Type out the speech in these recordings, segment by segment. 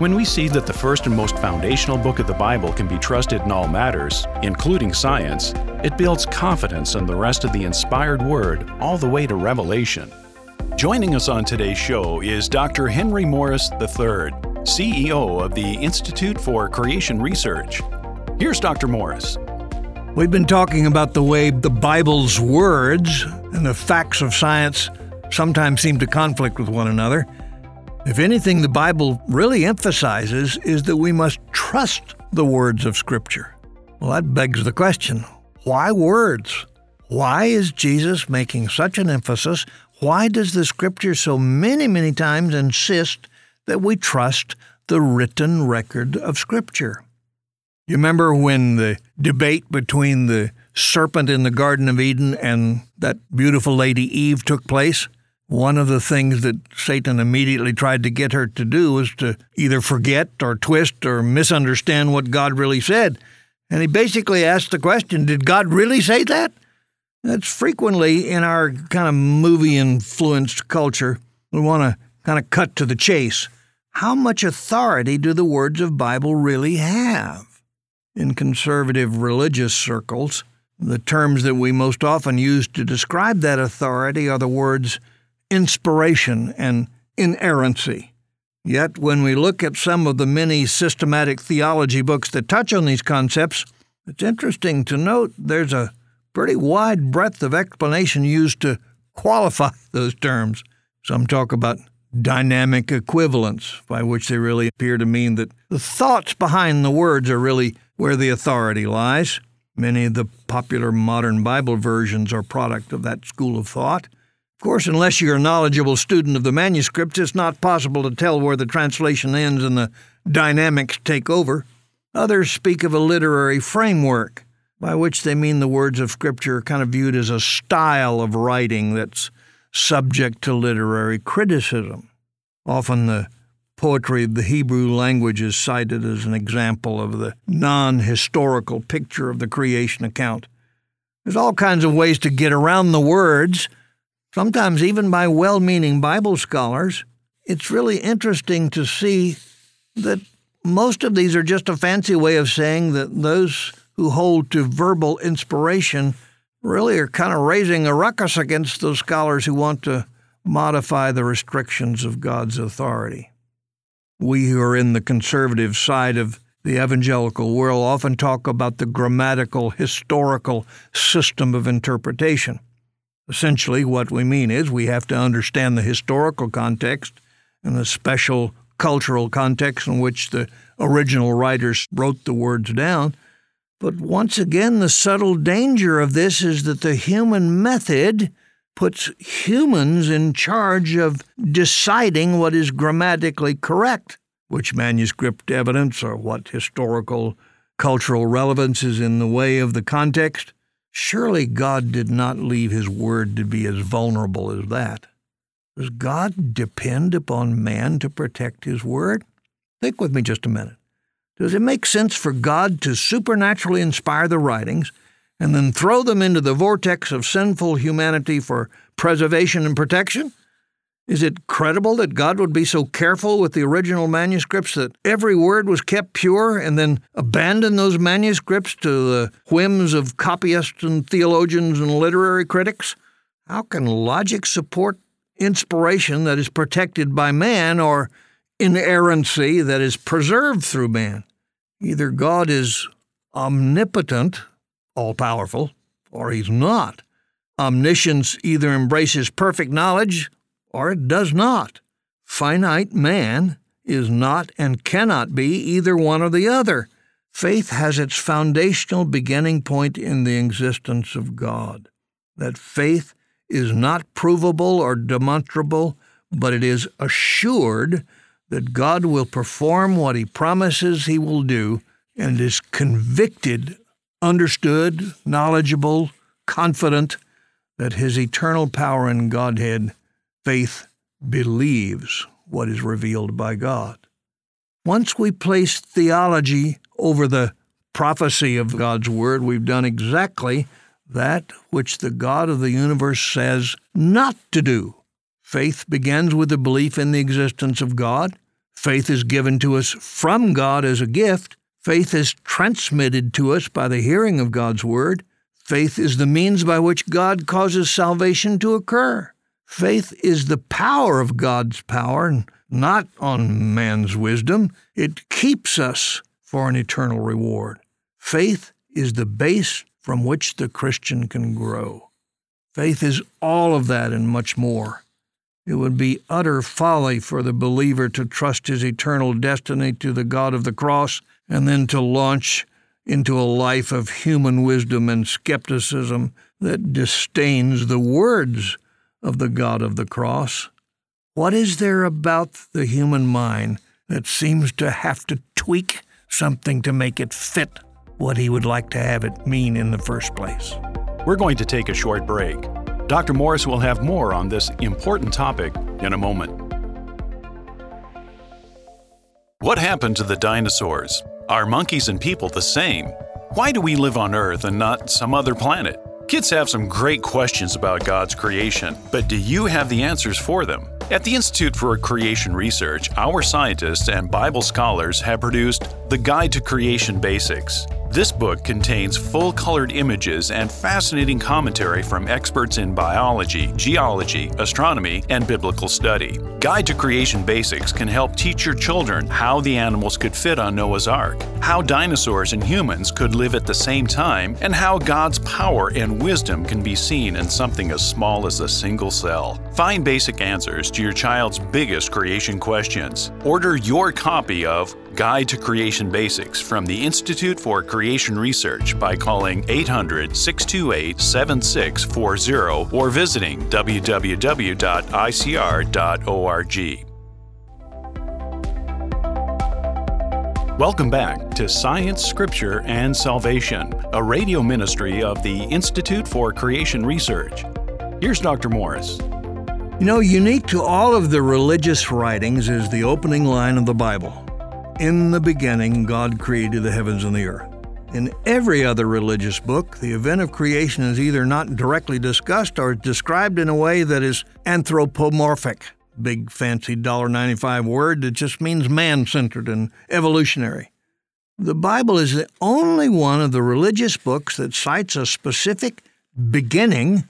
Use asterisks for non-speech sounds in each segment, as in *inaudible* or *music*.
When we see that the first and most foundational book of the Bible can be trusted in all matters, including science, it builds confidence in the rest of the inspired Word all the way to Revelation. Joining us on today's show is Dr. Henry Morris III, CEO of the Institute for Creation Research. Here's Dr. Morris. We've been talking about the way the Bible's words and the facts of science sometimes seem to conflict with one another. If anything, the Bible really emphasizes is that we must trust the words of Scripture. Well, that begs the question why words? Why is Jesus making such an emphasis why does the Scripture so many, many times insist that we trust the written record of Scripture? You remember when the debate between the serpent in the Garden of Eden and that beautiful lady Eve took place? One of the things that Satan immediately tried to get her to do was to either forget or twist or misunderstand what God really said. And he basically asked the question Did God really say that? That's frequently in our kind of movie influenced culture. We want to kind of cut to the chase. How much authority do the words of Bible really have? In conservative religious circles, the terms that we most often use to describe that authority are the words inspiration and inerrancy. Yet, when we look at some of the many systematic theology books that touch on these concepts, it's interesting to note there's a pretty wide breadth of explanation used to qualify *laughs* those terms. Some talk about dynamic equivalence, by which they really appear to mean that the thoughts behind the words are really where the authority lies. Many of the popular modern Bible versions are product of that school of thought. Of course, unless you're a knowledgeable student of the manuscripts, it's not possible to tell where the translation ends and the dynamics take over. Others speak of a literary framework by which they mean the words of Scripture are kind of viewed as a style of writing that's subject to literary criticism. Often the poetry of the Hebrew language is cited as an example of the non historical picture of the creation account. There's all kinds of ways to get around the words, sometimes even by well meaning Bible scholars. It's really interesting to see that most of these are just a fancy way of saying that those who hold to verbal inspiration really are kind of raising a ruckus against those scholars who want to modify the restrictions of God's authority. We who are in the conservative side of the evangelical world often talk about the grammatical, historical system of interpretation. Essentially, what we mean is we have to understand the historical context and the special cultural context in which the original writers wrote the words down but once again, the subtle danger of this is that the human method puts humans in charge of deciding what is grammatically correct, which manuscript evidence or what historical cultural relevance is in the way of the context. Surely God did not leave His word to be as vulnerable as that. Does God depend upon man to protect His word? Think with me just a minute. Does it make sense for God to supernaturally inspire the writings and then throw them into the vortex of sinful humanity for preservation and protection? Is it credible that God would be so careful with the original manuscripts that every word was kept pure and then abandon those manuscripts to the whims of copyists and theologians and literary critics? How can logic support inspiration that is protected by man or inerrancy that is preserved through man? Either God is omnipotent, all powerful, or he's not. Omniscience either embraces perfect knowledge or it does not. Finite man is not and cannot be either one or the other. Faith has its foundational beginning point in the existence of God. That faith is not provable or demonstrable, but it is assured that God will perform what he promises he will do and is convicted, understood, knowledgeable, confident that his eternal power and Godhead, faith believes what is revealed by God. Once we place theology over the prophecy of God's Word, we've done exactly that which the God of the universe says not to do. Faith begins with the belief in the existence of God. Faith is given to us from God as a gift. Faith is transmitted to us by the hearing of God's Word. Faith is the means by which God causes salvation to occur. Faith is the power of God's power, not on man's wisdom. It keeps us for an eternal reward. Faith is the base from which the Christian can grow. Faith is all of that and much more. It would be utter folly for the believer to trust his eternal destiny to the God of the cross and then to launch into a life of human wisdom and skepticism that disdains the words of the God of the cross. What is there about the human mind that seems to have to tweak something to make it fit what he would like to have it mean in the first place? We're going to take a short break. Dr. Morris will have more on this important topic in a moment. What happened to the dinosaurs? Are monkeys and people the same? Why do we live on Earth and not some other planet? Kids have some great questions about God's creation, but do you have the answers for them? At the Institute for Creation Research, our scientists and Bible scholars have produced The Guide to Creation Basics. This book contains full colored images and fascinating commentary from experts in biology, geology, astronomy, and biblical study. Guide to Creation Basics can help teach your children how the animals could fit on Noah's Ark, how dinosaurs and humans could live at the same time, and how God's power and wisdom can be seen in something as small as a single cell. Find basic answers to your child's biggest creation questions. Order your copy of Guide to Creation Basics from the Institute for Creation Research by calling 800 628 7640 or visiting www.icr.org. Welcome back to Science, Scripture, and Salvation, a radio ministry of the Institute for Creation Research. Here's Dr. Morris. You know, unique to all of the religious writings is the opening line of the Bible. In the beginning, God created the heavens and the earth. In every other religious book, the event of creation is either not directly discussed or described in a way that is anthropomorphic, big fancy $1.95 word that just means man centered and evolutionary. The Bible is the only one of the religious books that cites a specific beginning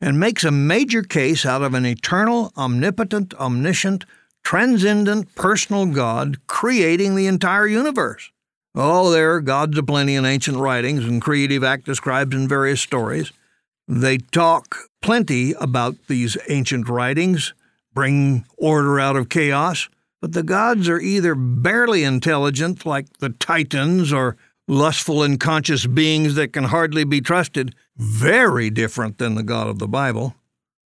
and makes a major case out of an eternal, omnipotent, omniscient, transcendent personal God creating the entire universe. Oh, there are gods aplenty in ancient writings and creative act described in various stories. They talk plenty about these ancient writings, bring order out of chaos, but the gods are either barely intelligent, like the Titans, or lustful and conscious beings that can hardly be trusted, very different than the God of the Bible.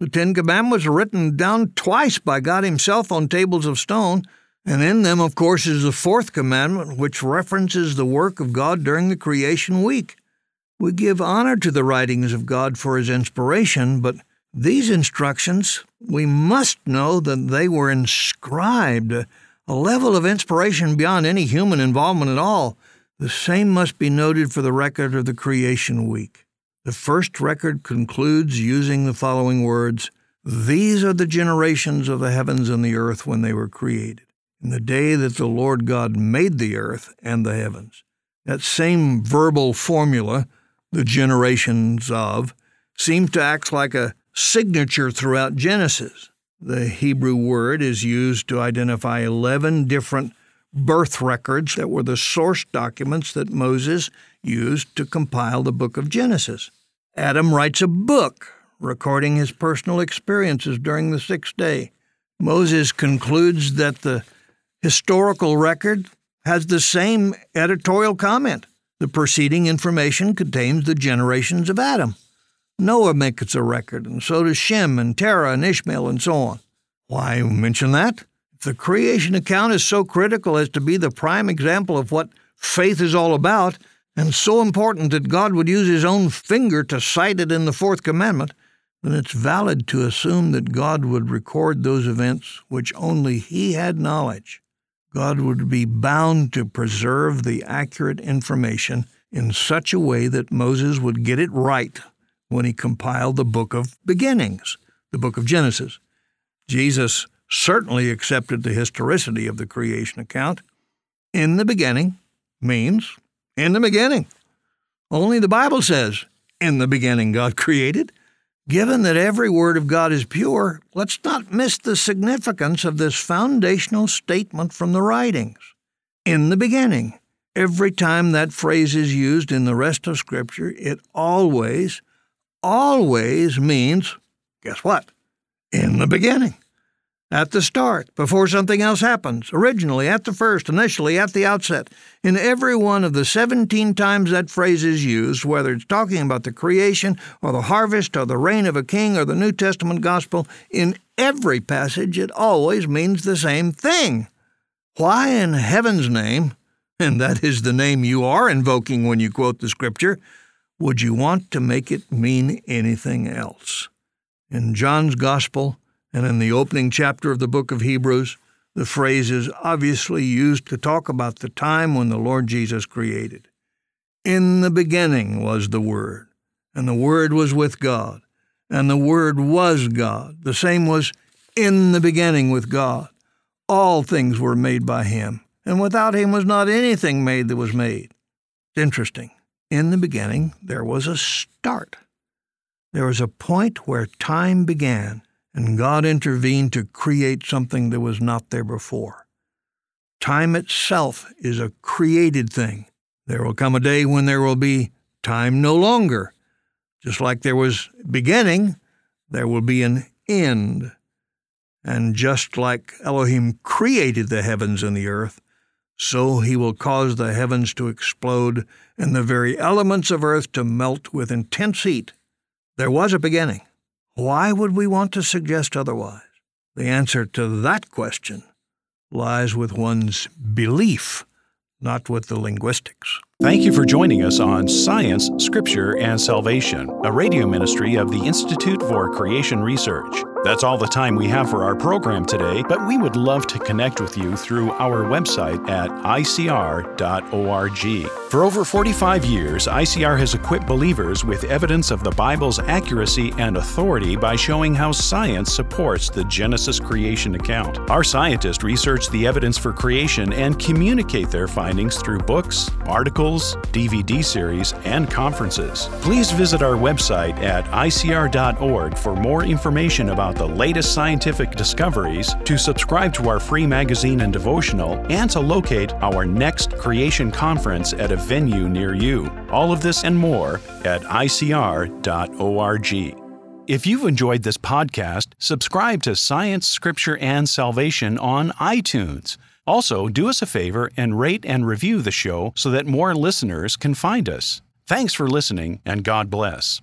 The Ten Commandments were written down twice by God Himself on tables of stone, and in them, of course, is the fourth commandment, which references the work of God during the creation week. We give honor to the writings of God for His inspiration, but these instructions, we must know that they were inscribed, a level of inspiration beyond any human involvement at all. The same must be noted for the record of the creation week. The first record concludes using the following words These are the generations of the heavens and the earth when they were created, in the day that the Lord God made the earth and the heavens. That same verbal formula, the generations of, seems to act like a signature throughout Genesis. The Hebrew word is used to identify 11 different birth records that were the source documents that Moses used to compile the book of Genesis. Adam writes a book recording his personal experiences during the sixth day. Moses concludes that the historical record has the same editorial comment. The preceding information contains the generations of Adam. Noah makes a record, and so does Shem and Terah and Ishmael and so on. Why mention that? If the creation account is so critical as to be the prime example of what faith is all about, and so important that God would use his own finger to cite it in the fourth commandment, then it's valid to assume that God would record those events which only he had knowledge. God would be bound to preserve the accurate information in such a way that Moses would get it right when he compiled the book of beginnings, the book of Genesis. Jesus certainly accepted the historicity of the creation account. In the beginning means in the beginning. Only the Bible says, in the beginning God created. Given that every word of God is pure, let's not miss the significance of this foundational statement from the writings. In the beginning. Every time that phrase is used in the rest of Scripture, it always, always means, guess what? In the beginning at the start, before something else happens, originally, at the first, initially, at the outset. In every one of the 17 times that phrase is used, whether it's talking about the creation or the harvest or the reign of a king or the New Testament gospel, in every passage it always means the same thing. Why in heaven's name, and that is the name you are invoking when you quote the scripture, would you want to make it mean anything else? In John's gospel, and in the opening chapter of the book of Hebrews, the phrase is obviously used to talk about the time when the Lord Jesus created. In the beginning was the Word, and the Word was with God, and the Word was God. The same was in the beginning with God. All things were made by Him, and without Him was not anything made that was made. It's interesting. In the beginning, there was a start. There was a point where time began and God intervened to create something that was not there before. Time itself is a created thing. There will come a day when there will be time no longer. Just like there was beginning, there will be an end. And just like Elohim created the heavens and the earth, so he will cause the heavens to explode and the very elements of earth to melt with intense heat. There was a beginning. Why would we want to suggest otherwise? The answer to that question lies with one's belief, not with the linguistics. Thank you for joining us on Science, Scripture, and Salvation, a radio ministry of the Institute for Creation Research. That's all the time we have for our program today, but we would love to connect with you through our website at icr.org. For over 45 years, ICR has equipped believers with evidence of the Bible's accuracy and authority by showing how science supports the Genesis creation account. Our scientists research the evidence for creation and communicate their findings through books, articles, DVD series, and conferences. Please visit our website at icr.org for more information about the latest scientific discoveries, to subscribe to our free magazine and devotional, and to locate our next creation conference at a venue near you. All of this and more at icr.org. If you've enjoyed this podcast, subscribe to Science, Scripture, and Salvation on iTunes. Also, do us a favor and rate and review the show so that more listeners can find us. Thanks for listening, and God bless.